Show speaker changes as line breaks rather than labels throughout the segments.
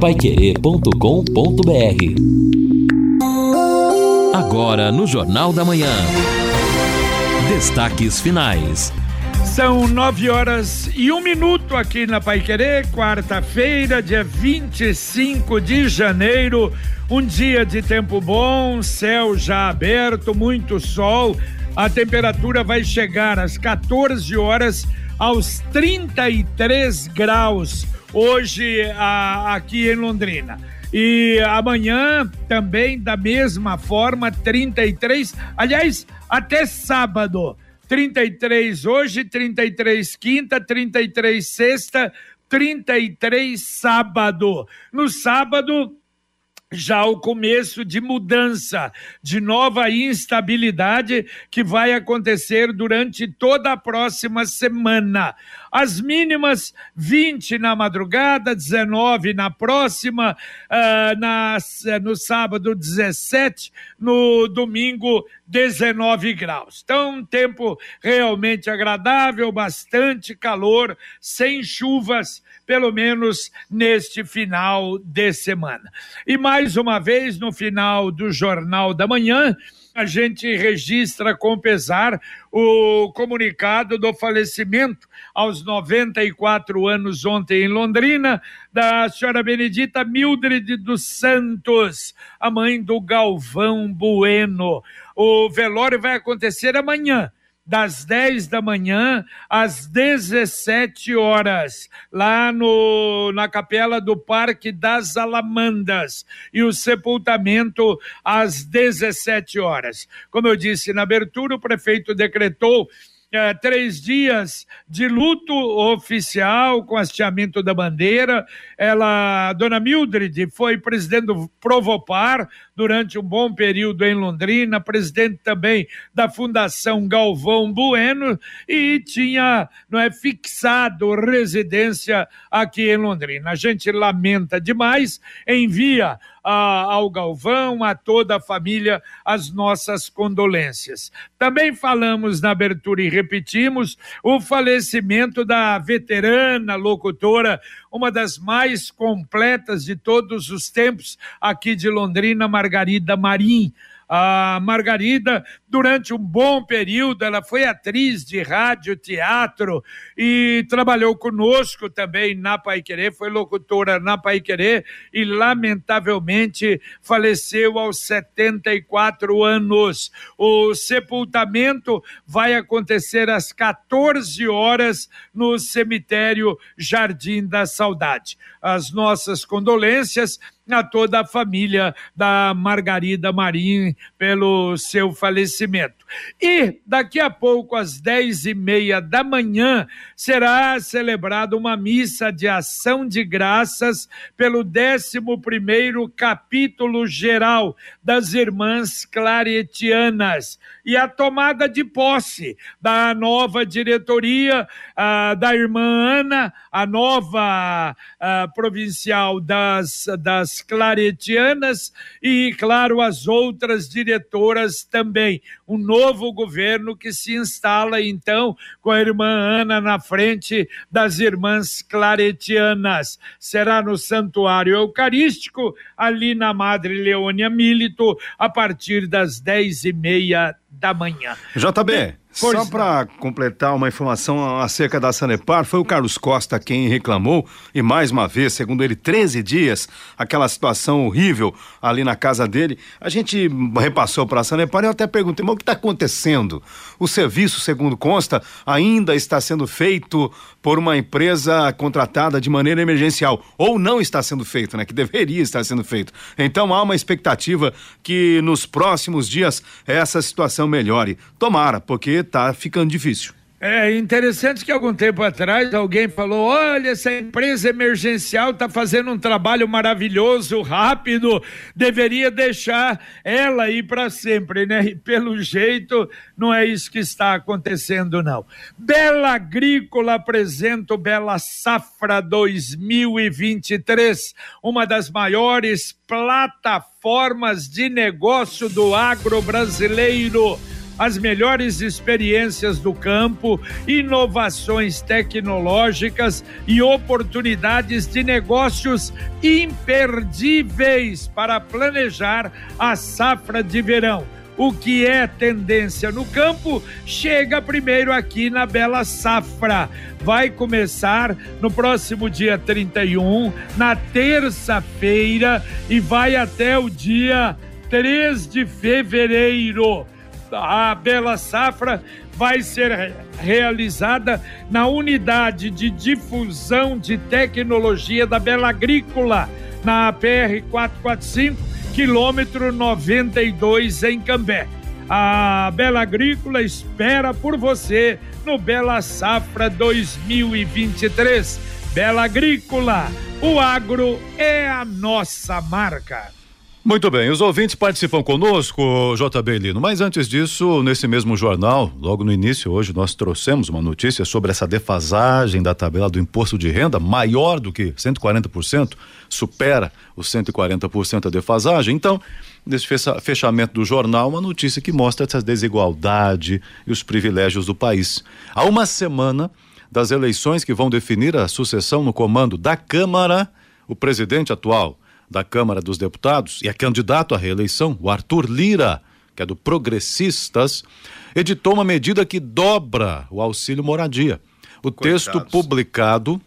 paiquerê.com.br Agora no Jornal da Manhã. Destaques finais.
São nove horas e um minuto aqui na Pai Querer, quarta-feira, dia 25 de janeiro. Um dia de tempo bom, céu já aberto, muito sol. A temperatura vai chegar às 14 horas aos 33 graus hoje a, aqui em Londrina. E amanhã também da mesma forma, 33. Aliás, até sábado. 33 hoje, 33 quinta, 33 sexta, 33 sábado. No sábado, já o começo de mudança, de nova instabilidade que vai acontecer durante toda a próxima semana. As mínimas 20 na madrugada, 19 na próxima, uh, na, no sábado 17, no domingo 19 graus. Então, um tempo realmente agradável, bastante calor, sem chuvas pelo menos neste final de semana. E mais uma vez, no final do Jornal da Manhã, a gente registra com pesar o comunicado do falecimento aos 94 anos ontem em Londrina da senhora Benedita Mildred dos Santos, a mãe do Galvão Bueno. O velório vai acontecer amanhã das 10 da manhã às 17 horas, lá no, na capela do Parque das Alamandas, e o sepultamento às 17 horas. Como eu disse na abertura, o prefeito decretou é, três dias de luto oficial com hasteamento da bandeira. Ela, dona Mildred, foi presidente do Provopar durante um bom período em Londrina, presidente também da Fundação Galvão Bueno e tinha, não é, fixado residência aqui em Londrina. A gente lamenta demais, envia a, ao Galvão, a toda a família, as nossas condolências. Também falamos na abertura e repetimos o falecimento da veterana locutora, uma das mais completas de todos os tempos aqui de Londrina, Margarida Marim. A Margarida, durante um bom período, ela foi atriz de rádio, teatro e trabalhou conosco também na Pai Querer, foi locutora na Pai Querer e, lamentavelmente, faleceu aos 74 anos. O sepultamento vai acontecer às 14 horas no cemitério Jardim da Saudade. As nossas condolências a toda a família da Margarida Marim pelo seu falecimento. E daqui a pouco, às dez e meia da manhã, será celebrada uma missa de ação de graças pelo décimo primeiro capítulo geral das Irmãs Claretianas e a tomada de posse da nova diretoria da irmã Ana, a nova uh, provincial das, das Claretianas e, claro, as outras diretoras também. Um novo governo que se instala, então, com a irmã Ana na frente das irmãs claretianas. Será no Santuário Eucarístico, ali na Madre Leônia Milito, a partir das dez e meia da manhã.
JB. Só para completar uma informação acerca da Sanepar, foi o Carlos Costa quem reclamou, e mais uma vez, segundo ele, 13 dias, aquela situação horrível ali na casa dele. A gente repassou para a Sanepar e eu até perguntei, mas o que está acontecendo? O serviço, segundo consta, ainda está sendo feito por uma empresa contratada de maneira emergencial, ou não está sendo feito, né? Que deveria estar sendo feito. Então há uma expectativa que nos próximos dias essa situação melhore. Tomara, porque tá ficando difícil.
É interessante que algum tempo atrás alguém falou: olha, essa empresa emergencial está fazendo um trabalho maravilhoso, rápido, deveria deixar ela ir para sempre, né? E pelo jeito, não é isso que está acontecendo, não. Bela Agrícola apresenta o Bela Safra 2023, uma das maiores plataformas de negócio do agro brasileiro as melhores experiências do campo, inovações tecnológicas e oportunidades de negócios imperdíveis para planejar a safra de verão o que é tendência no campo, chega primeiro aqui na Bela Safra. Vai começar no próximo dia 31, na terça-feira, e vai até o dia 3 de fevereiro. A Bela Safra vai ser realizada na unidade de difusão de tecnologia da Bela Agrícola, na PR 445 quilômetro 92 em Cambé. A Bela Agrícola espera por você no Bela Safra 2023. Bela Agrícola, o agro é a nossa marca.
Muito bem, os ouvintes participam conosco, JB Lino, mas antes disso, nesse mesmo jornal, logo no início, hoje nós trouxemos uma notícia sobre essa defasagem da tabela do imposto de renda, maior do que 140%, supera os 140% a defasagem. Então, nesse fechamento do jornal, uma notícia que mostra essa desigualdade e os privilégios do país. Há uma semana das eleições que vão definir a sucessão no comando da Câmara, o presidente atual da Câmara dos Deputados e é candidato à reeleição, o Arthur Lira, que é do Progressistas, editou uma medida que dobra o auxílio moradia. O Coitados. texto publicado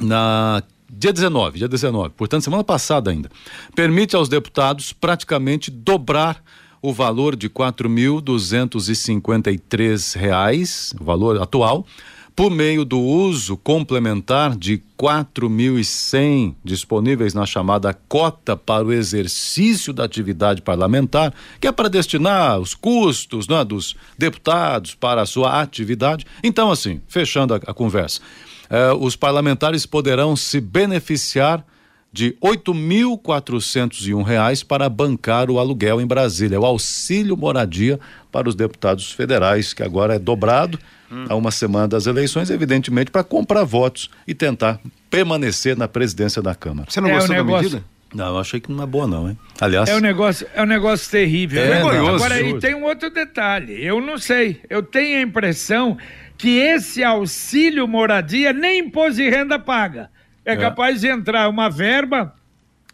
na dia 19, dia 19, portanto, semana passada ainda, permite aos deputados praticamente dobrar o valor de R$ 4.253, o valor atual, por meio do uso complementar de 4.100 disponíveis na chamada cota para o exercício da atividade parlamentar, que é para destinar os custos né, dos deputados para a sua atividade. Então, assim, fechando a, a conversa, eh, os parlamentares poderão se beneficiar de R$ 8.401 para bancar o aluguel em Brasília, o auxílio moradia para os deputados federais, que agora é dobrado hum. a uma semana das eleições, evidentemente para comprar votos e tentar permanecer na presidência da Câmara.
Você não é gostou da medida?
Não, eu achei que não é boa não, hein? Aliás,
é um negócio, é um negócio terrível. É, né? Agora aí tem um outro detalhe. Eu não sei. Eu tenho a impressão que esse auxílio moradia nem imposto de renda paga é, é capaz de entrar uma verba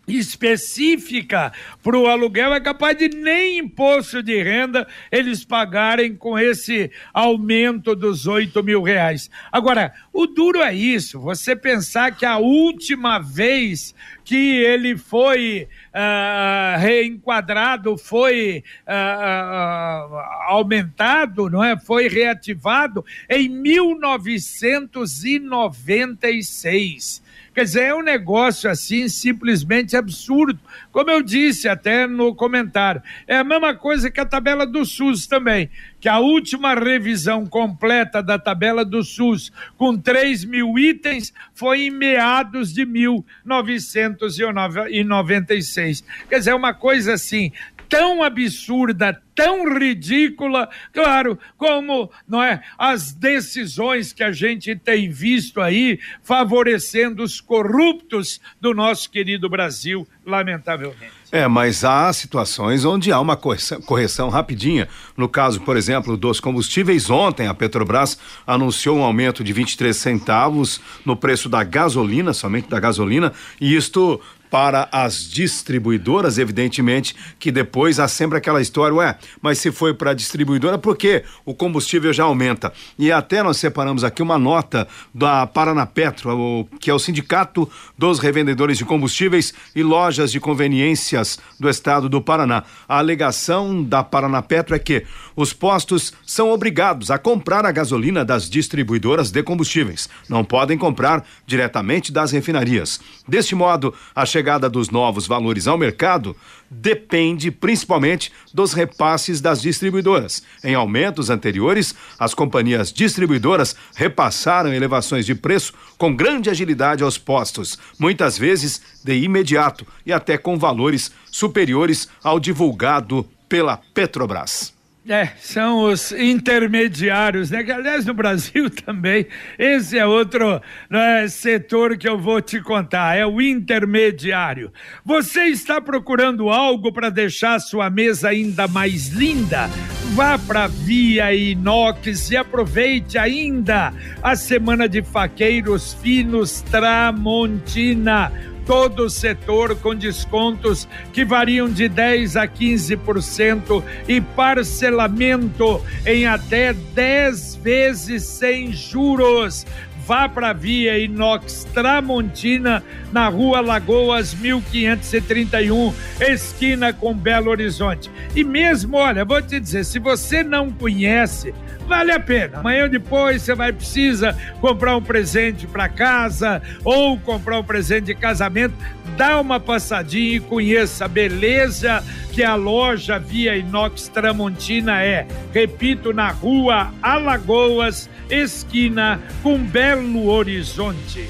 específica para o aluguel, é capaz de nem imposto de renda eles pagarem com esse aumento dos oito mil reais. Agora, o duro é isso, você pensar que a última vez que ele foi uh, reenquadrado, foi uh, aumentado, não é? Foi reativado em 1996. Quer dizer, é um negócio assim simplesmente absurdo. Como eu disse até no comentário, é a mesma coisa que a tabela do SUS também, que a última revisão completa da tabela do SUS, com 3 mil itens, foi em meados de 1996. Quer dizer, é uma coisa assim, tão absurda, tão ridícula, claro, como não é as decisões que a gente tem visto aí favorecendo os corruptos do nosso querido Brasil, lamentavelmente.
É, mas há situações onde há uma correção, correção, rapidinha. No caso, por exemplo, dos combustíveis, ontem a Petrobras anunciou um aumento de 23 centavos no preço da gasolina, somente da gasolina, e isto para as distribuidoras, evidentemente, que depois há sempre aquela história, ué, mas se foi para a distribuidora, por quê? O combustível já aumenta. E até nós separamos aqui uma nota da Paranapetro, que é o Sindicato dos Revendedores de Combustíveis e Lojas de Conveniências do Estado do Paraná. A alegação da Paranapetro é que os postos são obrigados a comprar a gasolina das distribuidoras de combustíveis. Não podem comprar diretamente das refinarias. Deste modo, a chegada dos novos valores ao mercado depende principalmente dos repasses das distribuidoras. Em aumentos anteriores, as companhias distribuidoras repassaram elevações de preço com grande agilidade aos postos, muitas vezes de imediato e até com valores superiores ao divulgado pela Petrobras.
É, são os intermediários, né? Que, aliás, no Brasil também, esse é outro né, setor que eu vou te contar, é o intermediário. Você está procurando algo para deixar sua mesa ainda mais linda? vá para Via Inox e aproveite ainda a semana de faqueiros finos Tramontina todo o setor com descontos que variam de 10 a 15% e parcelamento em até 10 vezes sem juros vá para a Via Inox Tramontina, na rua Lagoas 1531, esquina com Belo Horizonte. E mesmo, olha, vou te dizer, se você não conhece, vale a pena. Amanhã ou depois você vai precisa comprar um presente para casa ou comprar um presente de casamento, dá uma passadinha e conheça a beleza que a loja Via Inox Tramontina é. Repito, na rua Alagoas, esquina com Belo Horizonte.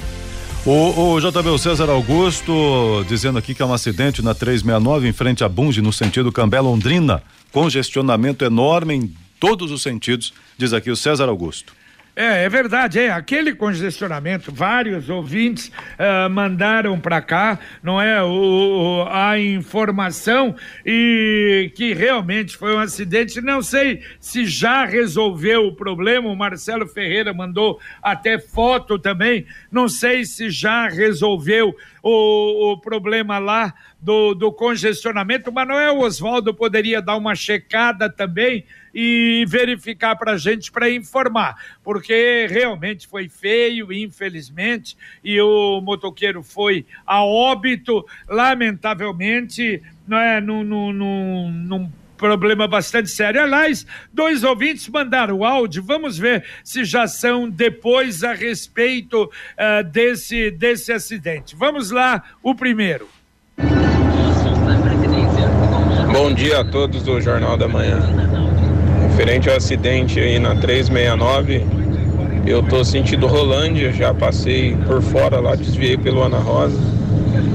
O, o JB César Augusto dizendo aqui que é um acidente na 369 em frente a Bunge, no sentido Cambé Londrina. Congestionamento enorme em todos os sentidos, diz aqui o César Augusto.
É, é verdade, é aquele congestionamento. Vários ouvintes uh, mandaram para cá, não é, o, o, a informação e que realmente foi um acidente. Não sei se já resolveu o problema. O Marcelo Ferreira mandou até foto também. Não sei se já resolveu o, o problema lá do, do congestionamento. O Manuel Oswaldo poderia dar uma checada também e verificar para a gente para informar, porque realmente foi feio, infelizmente, e o motoqueiro foi a óbito, lamentavelmente, não é, num, num, num, num problema bastante sério. Aliás, dois ouvintes mandaram o áudio, vamos ver se já são depois a respeito uh, desse, desse acidente. Vamos lá, o primeiro.
Bom dia a todos do Jornal da Manhã. Referente ao acidente aí na 369, eu tô sentindo Rolândia, já passei por fora lá, desviei pelo Ana Rosa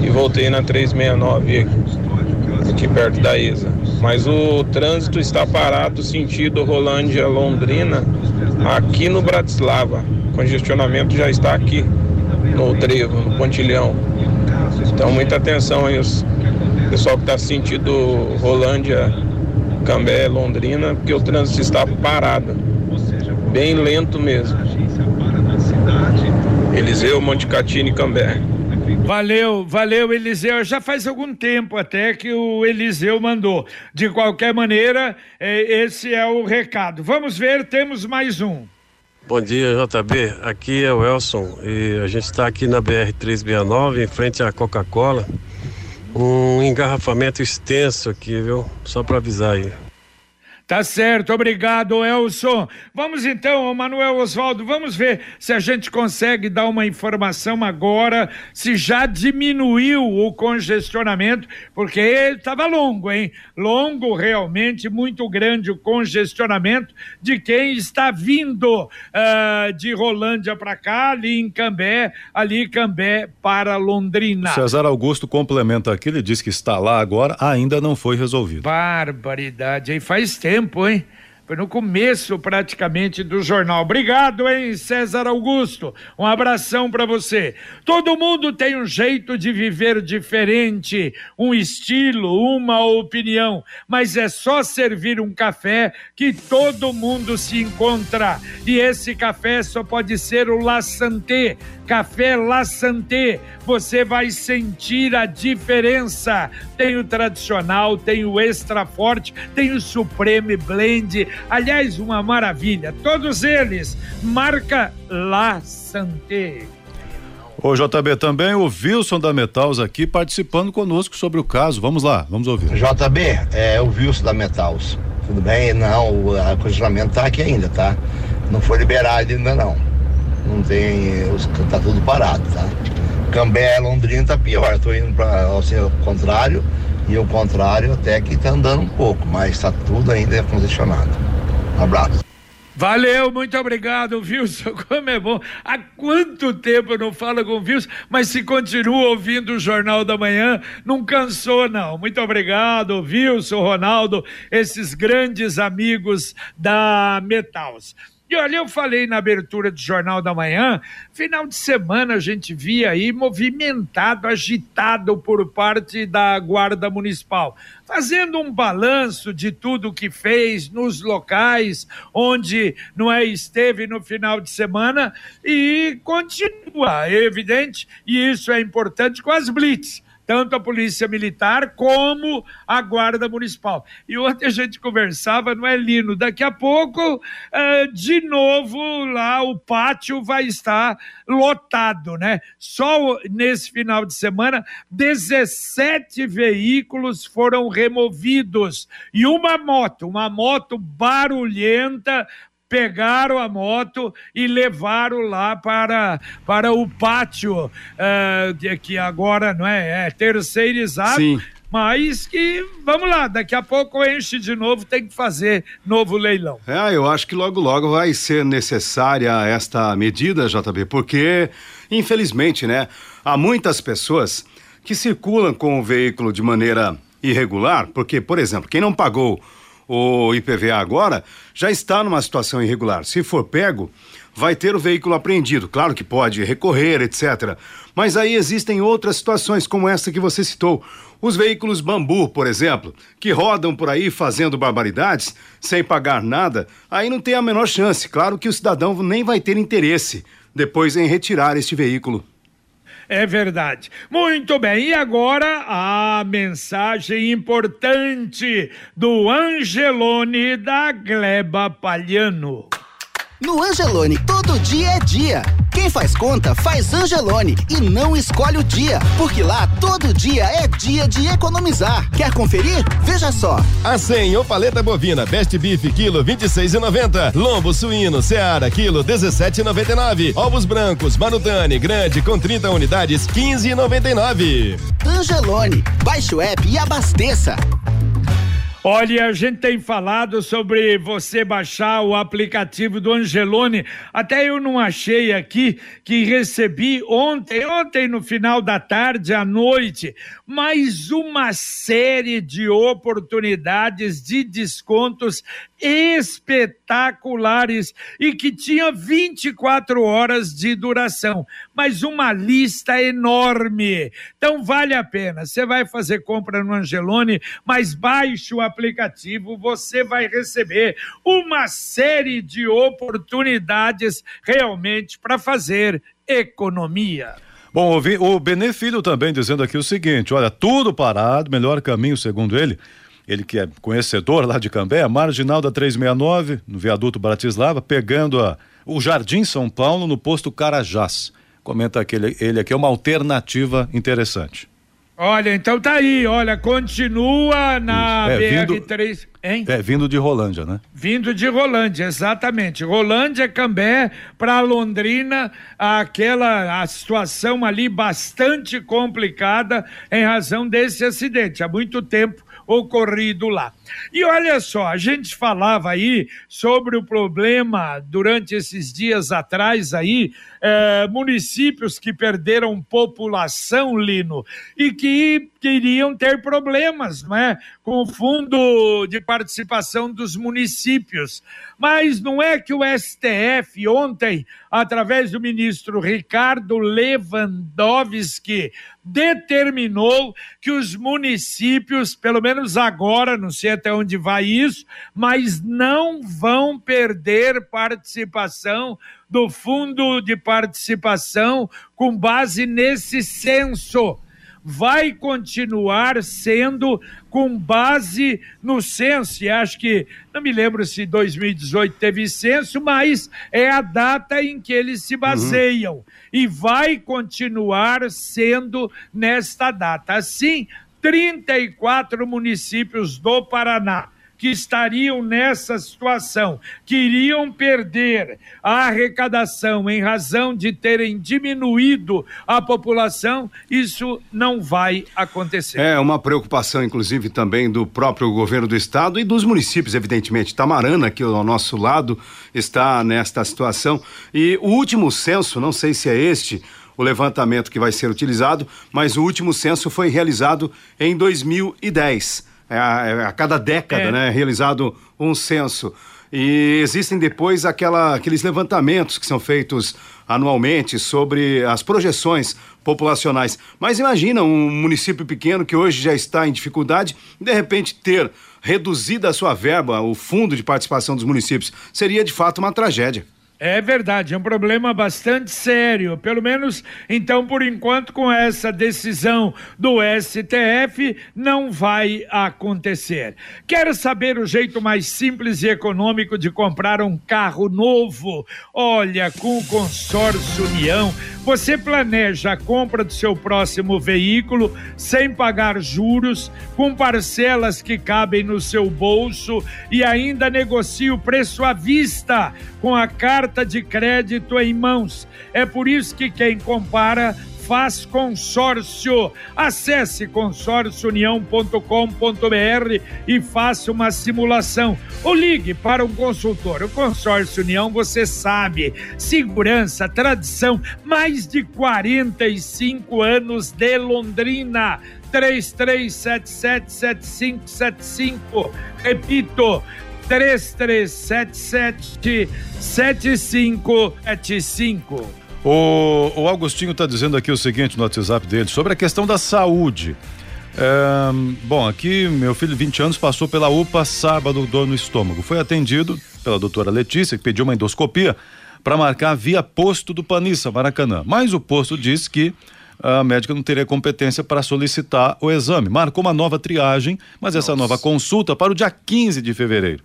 e voltei na 369 aqui perto da ISA. Mas o trânsito está parado sentido Rolândia Londrina aqui no Bratislava. O congestionamento já está aqui no trevo, no pontilhão. Então muita atenção aí os pessoal que está sentindo Rolândia Cambé, Londrina, porque o trânsito está parado, bem lento mesmo. Eliseu, Montecatini, Cambé.
Valeu, valeu, Eliseu. Já faz algum tempo até que o Eliseu mandou. De qualquer maneira, é, esse é o recado. Vamos ver, temos mais um.
Bom dia, JB. Aqui é o Elson e a gente está aqui na BR 369, em frente à Coca-Cola um engarrafamento extenso aqui, viu? Só para avisar aí.
Tá certo, obrigado, Elson. Vamos então, Manuel Oswaldo, vamos ver se a gente consegue dar uma informação agora, se já diminuiu o congestionamento, porque estava longo, hein? Longo, realmente, muito grande o congestionamento de quem está vindo uh, de Rolândia para cá, ali em Cambé, ali Cambé para Londrina.
Cesar Augusto complementa aqui, ele diz que está lá agora, ainda não foi resolvido.
Barbaridade, aí faz tempo tempo, hein? Foi no começo praticamente do jornal. Obrigado, hein, César Augusto. Um abração para você. Todo mundo tem um jeito de viver diferente, um estilo, uma opinião, mas é só servir um café que todo mundo se encontra. E esse café só pode ser o La Santé Café La Santé, você vai sentir a diferença. Tem o tradicional, tem o extra forte, tem o Supreme Blend. Aliás, uma maravilha. Todos eles, marca La Santé.
Ô JB, também o Wilson da Metals aqui participando conosco sobre o caso. Vamos lá, vamos ouvir.
JB, é o Wilson da Metals. Tudo bem? Não, o congelamento tá aqui ainda, tá? Não foi liberado ainda não não tem. tá tudo parado, tá? Cambé, Londrina tá pior. Tô indo para o contrário e o contrário até que tá andando um pouco, mas tá tudo ainda congestionado. Um abraço.
Valeu, muito obrigado, Wilson. Como é bom. Há quanto tempo eu não falo com o Wilson, mas se continua ouvindo o Jornal da Manhã, não cansou, não. Muito obrigado, Wilson, Ronaldo, esses grandes amigos da Metals. E olha, eu falei na abertura do Jornal da Manhã, final de semana a gente via aí movimentado, agitado por parte da Guarda Municipal, fazendo um balanço de tudo que fez nos locais onde não esteve no final de semana e continua, é evidente, e isso é importante com as blitz tanto a Polícia Militar como a Guarda Municipal. E ontem a gente conversava, não é, Lino? Daqui a pouco, uh, de novo, lá o pátio vai estar lotado, né? Só nesse final de semana, 17 veículos foram removidos e uma moto, uma moto barulhenta, pegaram a moto e levaram lá para, para o pátio, uh, que agora não é, é terceirizado. Sim mas que, vamos lá, daqui a pouco enche de novo, tem que fazer novo leilão.
É, eu acho que logo, logo vai ser necessária esta medida, JB, porque, infelizmente, né, há muitas pessoas que circulam com o veículo de maneira irregular, porque, por exemplo, quem não pagou o IPVA agora já está numa situação irregular. Se for pego, vai ter o veículo apreendido. Claro que pode recorrer, etc. Mas aí existem outras situações, como essa que você citou. Os veículos bambu, por exemplo, que rodam por aí fazendo barbaridades sem pagar nada, aí não tem a menor chance. Claro que o cidadão nem vai ter interesse depois em retirar este veículo.
É verdade. Muito bem, e agora a mensagem importante do Angelone da Gleba Palhano.
No Angelone, todo dia é dia. Quem faz conta, faz Angelone e não escolhe o dia, porque lá todo dia é dia de economizar. Quer conferir? Veja só.
A 100 ou paleta bovina Best Beef quilo 26,90. Lombo suíno Seara quilo 17,99. Ovos brancos Manutane grande com 30 unidades 15,99.
Angelone, baixe o app e abasteça.
Olha, a gente tem falado sobre você baixar o aplicativo do Angelone. Até eu não achei aqui que recebi ontem, ontem no final da tarde à noite, mais uma série de oportunidades de descontos espetaculares e que tinha 24 horas de duração, mas uma lista enorme. Então vale a pena. Você vai fazer compra no Angelone, mas baixe o aplicativo, você vai receber uma série de oportunidades realmente para fazer economia.
Bom, o Benefício também dizendo aqui o seguinte: olha, tudo parado, melhor caminho, segundo ele, ele que é conhecedor lá de Cambé, a marginal da 369, no viaduto Bratislava, pegando a, o Jardim São Paulo no posto Carajás. Comenta que ele, ele aqui é uma alternativa interessante.
Olha, então tá aí, olha, continua na é, BR3.
Hein? É, vindo de Rolândia, né?
Vindo de Rolândia, exatamente. Rolândia, Cambé, para Londrina, aquela a situação ali bastante complicada em razão desse acidente. Há muito tempo ocorrido lá. E olha só, a gente falava aí sobre o problema durante esses dias atrás aí, eh, municípios que perderam população, Lino, e que queriam ter problemas, não é? Com o fundo de participação dos municípios. Mas não é que o STF ontem, através do ministro Ricardo Lewandowski, determinou que os municípios, pelo menos agora, não sei até onde vai isso, mas não vão perder participação do fundo de participação com base nesse censo vai continuar sendo com base no censo. E acho que, não me lembro se 2018 teve censo, mas é a data em que eles se baseiam. Uhum. E vai continuar sendo nesta data. Assim, 34 municípios do Paraná que estariam nessa situação, que iriam perder a arrecadação em razão de terem diminuído a população, isso não vai acontecer.
É uma preocupação, inclusive, também do próprio governo do estado e dos municípios, evidentemente. Tamarana, aqui ao nosso lado, está nesta situação. E o último censo, não sei se é este, o levantamento que vai ser utilizado, mas o último censo foi realizado em 2010 é a, é a cada década, é. né, realizado um censo. E existem depois aquela, aqueles levantamentos que são feitos anualmente sobre as projeções populacionais. Mas imagina um município pequeno que hoje já está em dificuldade, de repente ter reduzido a sua verba, o fundo de participação dos municípios, seria de fato uma tragédia.
É verdade, é um problema bastante sério. Pelo menos, então, por enquanto, com essa decisão do STF, não vai acontecer. Quer saber o jeito mais simples e econômico de comprar um carro novo? Olha, com o consórcio União, você planeja a compra do seu próximo veículo sem pagar juros, com parcelas que cabem no seu bolso e ainda negocia o preço à vista com a carta de crédito em mãos. É por isso que quem compara faz consórcio. Acesse consórciounião.com.br e faça uma simulação. Ou ligue para um consultor. O Consórcio União, você sabe, segurança, tradição, mais de 45 anos de Londrina. 33777575. Repito, 3377 7575.
O, o Augustinho está dizendo aqui o seguinte no WhatsApp dele sobre a questão da saúde. É, bom, aqui meu filho de 20 anos passou pela UPA sábado, dor no estômago. Foi atendido pela doutora Letícia, que pediu uma endoscopia para marcar via posto do Panissa, Maracanã. Mas o posto disse que a médica não teria competência para solicitar o exame. Marcou uma nova triagem, mas essa Nossa. nova consulta para o dia 15 de fevereiro.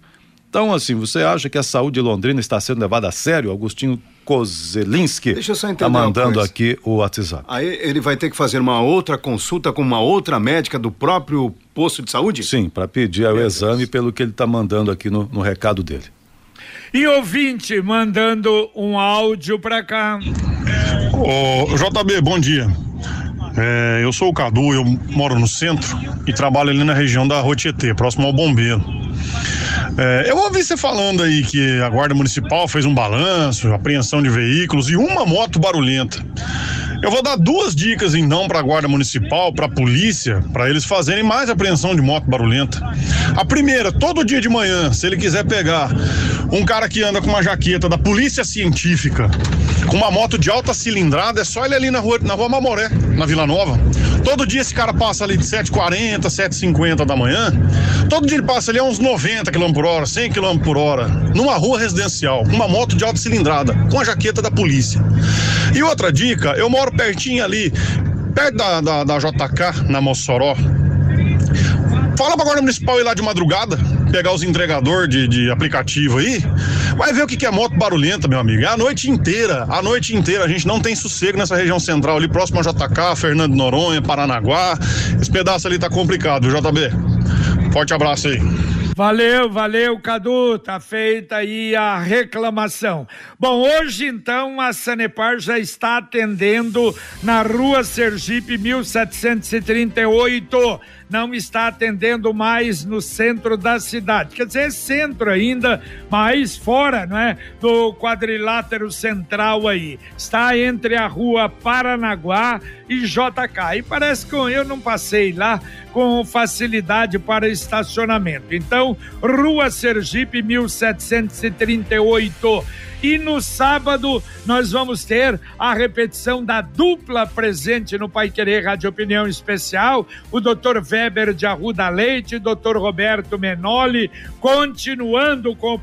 Então, assim, você acha que a saúde de Londrina está sendo levada a sério? Agostinho Kozelinski
Deixa eu só entender
tá mandando aqui o WhatsApp.
Aí ele vai ter que fazer uma outra consulta com uma outra médica do próprio posto de saúde?
Sim, para pedir o exame Deus. pelo que ele está mandando aqui no, no recado dele.
E ouvinte mandando um áudio para cá.
Ô, JB, bom dia. É, eu sou o Cadu, eu moro no centro e trabalho ali na região da Rua Tietê, próximo ao Bombeiro. É, eu ouvi você falando aí que a Guarda Municipal fez um balanço, apreensão de veículos e uma moto barulhenta. Eu vou dar duas dicas então para a Guarda Municipal, para a polícia, para eles fazerem mais apreensão de moto barulhenta. A primeira, todo dia de manhã, se ele quiser pegar um cara que anda com uma jaqueta da Polícia Científica, com uma moto de alta cilindrada, é só ele ali na rua, na rua Mamoré, na Vila Nova. Todo dia esse cara passa ali de 7h40, 7h50 da manhã. Todo dia ele passa ali a uns 90 km por hora, 100 km por hora, numa rua residencial, com uma moto de alta cilindrada, com a jaqueta da polícia. E outra dica, eu moro pertinho ali, perto da, da, da JK, na Mossoró. Fala pra Guarda Municipal ir lá de madrugada, pegar os entregador de, de aplicativo aí, vai ver o que, que é moto barulhenta, meu amigo. É a noite inteira, a noite inteira. A gente não tem sossego nessa região central ali, próximo a JK, Fernando Noronha, Paranaguá. Esse pedaço ali tá complicado, JB. Forte abraço aí.
Valeu, valeu, Cadu. Tá feita aí a reclamação. Bom, hoje então a Sanepar já está atendendo na Rua Sergipe 1738 não está atendendo mais no centro da cidade. Quer dizer, é centro ainda, mas fora, não é? Do quadrilátero central aí. Está entre a rua Paranaguá e JK. E parece que eu não passei lá com facilidade para estacionamento. Então, Rua Sergipe 1738 e no sábado nós vamos ter a repetição da dupla presente no Pai Querer Rádio Opinião Especial, o Dr. Weber de Arruda Leite, Dr. Roberto Menoli, continuando com o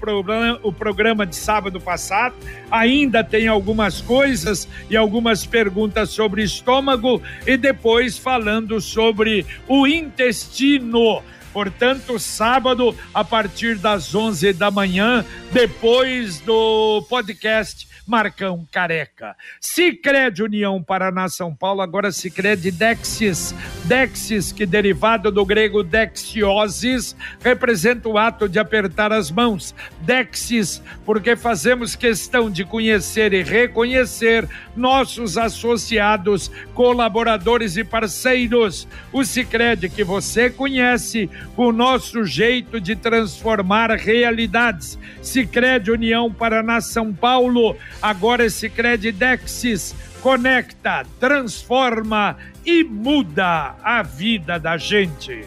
o programa de sábado passado. Ainda tem algumas coisas e algumas perguntas sobre estômago e depois falando sobre o intestino. Portanto, sábado, a partir das 11 da manhã, depois do podcast Marcão Careca. Sicredi União Paraná São Paulo, agora Sicredi Dexis. Dexis, que derivado do grego dexiosis, representa o ato de apertar as mãos. Dexis, porque fazemos questão de conhecer e reconhecer nossos associados, colaboradores e parceiros. O Sicredi que você conhece, o nosso jeito de transformar realidades. Sicredi União Paraná São Paulo, Agora esse Credidexis conecta, transforma e muda a vida da gente.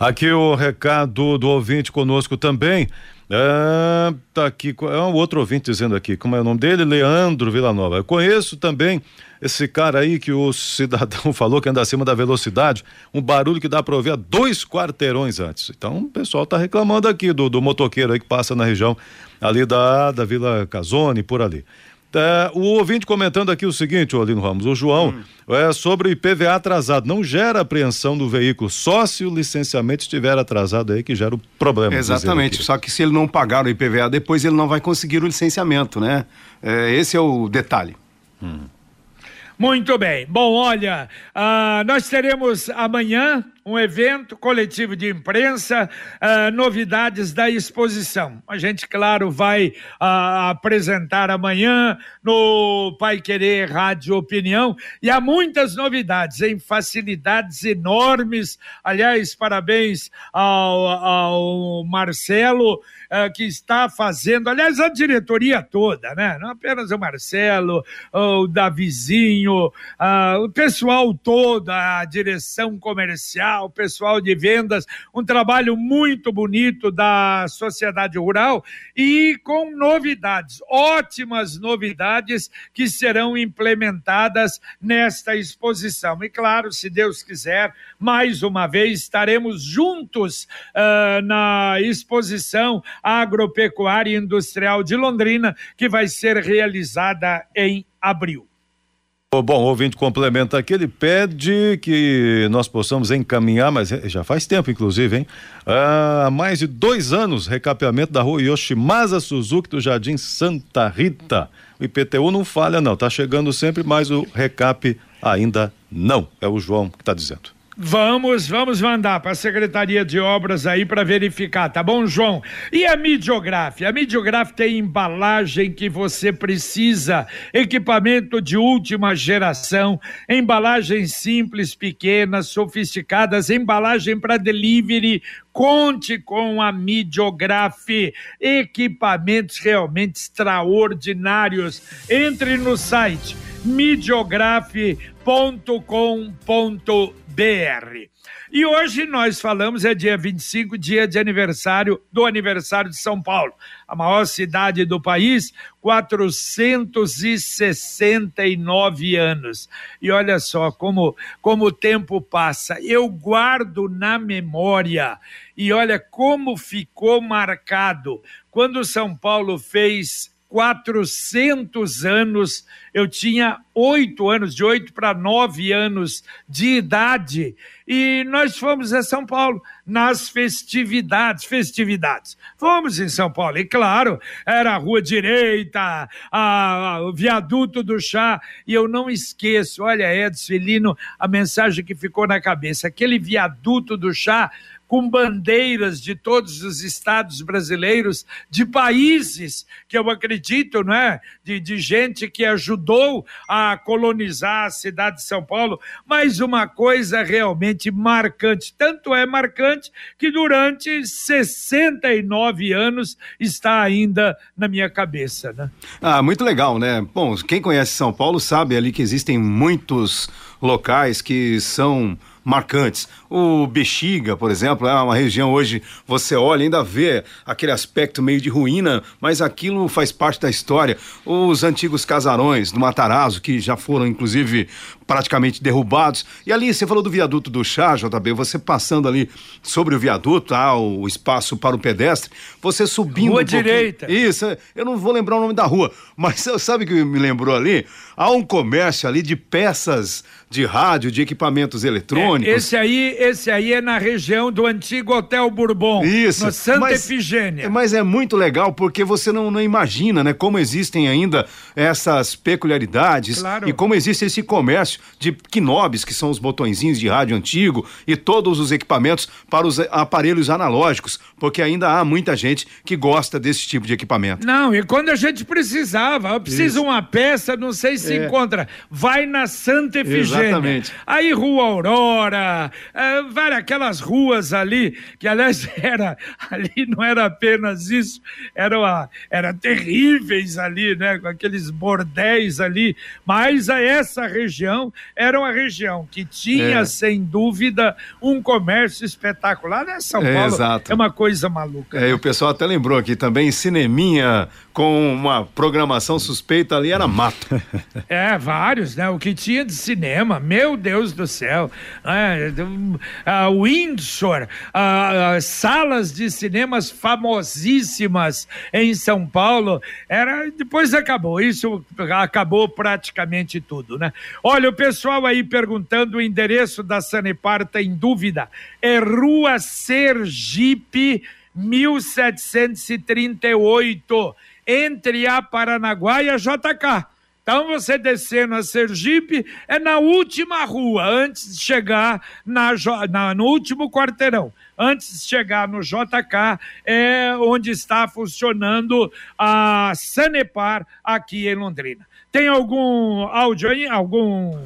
Aqui o recado do ouvinte conosco também. É, tá aqui, é um outro ouvinte dizendo aqui, como é o nome dele? Leandro Villanova. Eu conheço também esse cara aí que o cidadão falou que anda acima da velocidade, um barulho que dá para ouvir a dois quarteirões antes. Então o pessoal tá reclamando aqui do, do motoqueiro aí que passa na região ali da, da Vila Casone, por ali. É, o ouvinte comentando aqui o seguinte, Olino Ramos, o João, hum. é sobre o IPVA atrasado. Não gera apreensão do veículo, só se o licenciamento estiver atrasado aí que gera o problema.
Exatamente, só que se ele não pagar o IPVA depois ele não vai conseguir o licenciamento, né? É, esse é o detalhe. Hum.
Muito bem. Bom, olha, uh, nós teremos amanhã um evento coletivo de imprensa, uh, novidades da exposição. A gente, claro, vai uh, apresentar amanhã no Pai Querer Rádio Opinião e há muitas novidades, em facilidades enormes. Aliás, parabéns ao, ao Marcelo uh, que está fazendo, aliás, a diretoria toda, né? Não apenas o Marcelo, o Davizinho, uh, o pessoal todo, a direção comercial, o pessoal de vendas, um trabalho muito bonito da sociedade rural e com novidades, ótimas novidades que serão implementadas nesta exposição. E claro, se Deus quiser, mais uma vez estaremos juntos uh, na exposição Agropecuária Industrial de Londrina, que vai ser realizada em abril.
Bom, o ouvinte complementa aqui, ele pede que nós possamos encaminhar, mas já faz tempo, inclusive, hein? Há mais de dois anos, recapeamento da rua Yoshimasa Suzuki do Jardim Santa Rita. O IPTU não falha, não, tá chegando sempre, mas o recap ainda não. É o João que está dizendo.
Vamos, vamos mandar para a Secretaria de Obras aí para verificar, tá bom, João? E a Midiograf? A Midiograf tem embalagem que você precisa, equipamento de última geração, embalagens simples, pequenas, sofisticadas, embalagem para delivery. Conte com a Midiograf, equipamentos realmente extraordinários. Entre no site midiograf.com.br BR. E hoje nós falamos, é dia 25, dia de aniversário do aniversário de São Paulo, a maior cidade do país, 469 anos. E olha só como, como o tempo passa. Eu guardo na memória, e olha como ficou marcado quando São Paulo fez 400 anos, eu tinha oito anos, de oito para nove anos de idade, e nós fomos a São Paulo nas festividades, festividades. Fomos em São Paulo, e claro, era a Rua Direita, a, a, o Viaduto do Chá, e eu não esqueço, olha, Edson Felino, a mensagem que ficou na cabeça, aquele Viaduto do Chá com bandeiras de todos os estados brasileiros, de países que eu acredito, não é? De, de gente que ajudou a colonizar a cidade de São Paulo, mas uma coisa realmente marcante. Tanto é marcante que durante 69 anos está ainda na minha cabeça, né?
Ah, muito legal, né? Bom, quem conhece São Paulo sabe ali que existem muitos locais que são marcantes. O Bexiga, por exemplo, é uma região hoje, você olha, ainda vê aquele aspecto meio de ruína, mas aquilo faz parte da história. Os antigos casarões do Matarazzo, que já foram, inclusive, praticamente derrubados. E ali, você falou do viaduto do chá, JB, você passando ali sobre o viaduto, ah, o espaço para o pedestre, você subindo.
Rua um direita.
Isso, eu não vou lembrar o nome da rua, mas sabe o que me lembrou ali? Há um comércio ali de peças de rádio, de equipamentos eletrônicos.
É, esse aí, esse aí é na região do antigo Hotel Bourbon.
Isso.
No Santa mas, Efigênia.
Mas é muito legal porque você não, não imagina, né, como existem ainda essas peculiaridades claro. e como existe esse comércio de knobs, que são os botõezinhos de rádio antigo e todos os equipamentos para os aparelhos analógicos, porque ainda há muita gente que gosta desse tipo de equipamento.
Não, e quando a gente precisava, eu preciso Isso. uma peça, não sei se é. encontra, vai na Santa Efigênia. Exatamente. Aí Rua Aurora, é, várias aquelas ruas ali, que aliás era, ali não era apenas isso, eram, era terríveis ali, né, com aqueles bordéis ali, mas a essa região região era uma região que tinha,
É.
sem dúvida, um comércio espetacular. Né? São
É,
Paulo
exato.
é uma coisa maluca.
É, e o pessoal até lembrou aqui também, cineminha com uma programação suspeita ali era mato.
É, vários, né? O que tinha de cinema, meu Deus do céu. É, Windsor, salas de cinemas famosíssimas em São Paulo. Era, depois acabou, isso acabou praticamente tudo, né? Olha, o pessoal aí perguntando o endereço da Sanepar tá em dúvida. É Rua Sergipe, 1738, entre a Paranaguá e a JK. Então, você descendo a Sergipe, é na última rua, antes de chegar na, na- no último quarteirão. Antes de chegar no JK, é onde está funcionando a Sanepar aqui em Londrina. Tem algum áudio aí? Algum.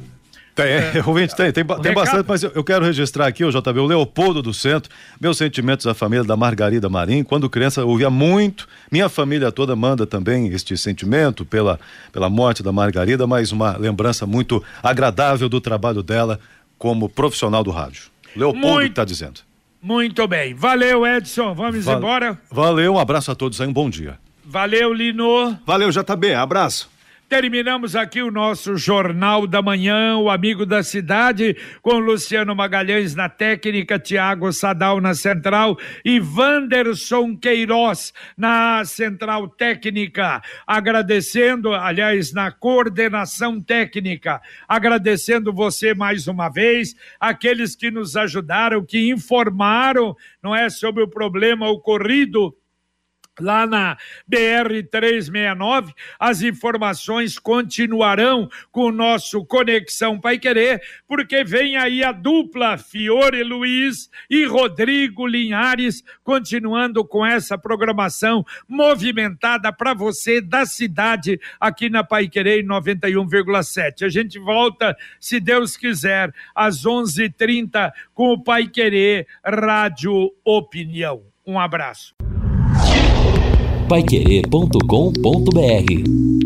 Tem, é, ouvinte, tem, tem, tem bastante, mas eu, eu quero registrar aqui, o JB, o Leopoldo do Centro, meus sentimentos à família da Margarida Marim, quando criança eu ouvia muito, minha família toda manda também este sentimento pela, pela morte da Margarida, mas uma lembrança muito agradável do trabalho dela como profissional do rádio. Leopoldo está dizendo.
Muito bem. Valeu, Edson. Vamos
Val-
embora?
Valeu, um abraço a todos aí, um bom dia.
Valeu, Lino.
Valeu, JB, abraço.
Terminamos aqui o nosso Jornal da Manhã, o Amigo da Cidade, com Luciano Magalhães na técnica, Tiago Sadal na central e Wanderson Queiroz na central técnica. Agradecendo, aliás, na coordenação técnica. Agradecendo você mais uma vez, aqueles que nos ajudaram, que informaram, não é, sobre o problema ocorrido lá na BR-369. As informações continuarão com o nosso Conexão Pai Querer, porque vem aí a dupla Fiore Luiz e Rodrigo Linhares, continuando com essa programação movimentada para você da cidade aqui na Pai Querer em 91,7. A gente volta, se Deus quiser, às 11h30 com o Pai Querer Rádio Opinião. Um abraço.
Paiquerê.com.br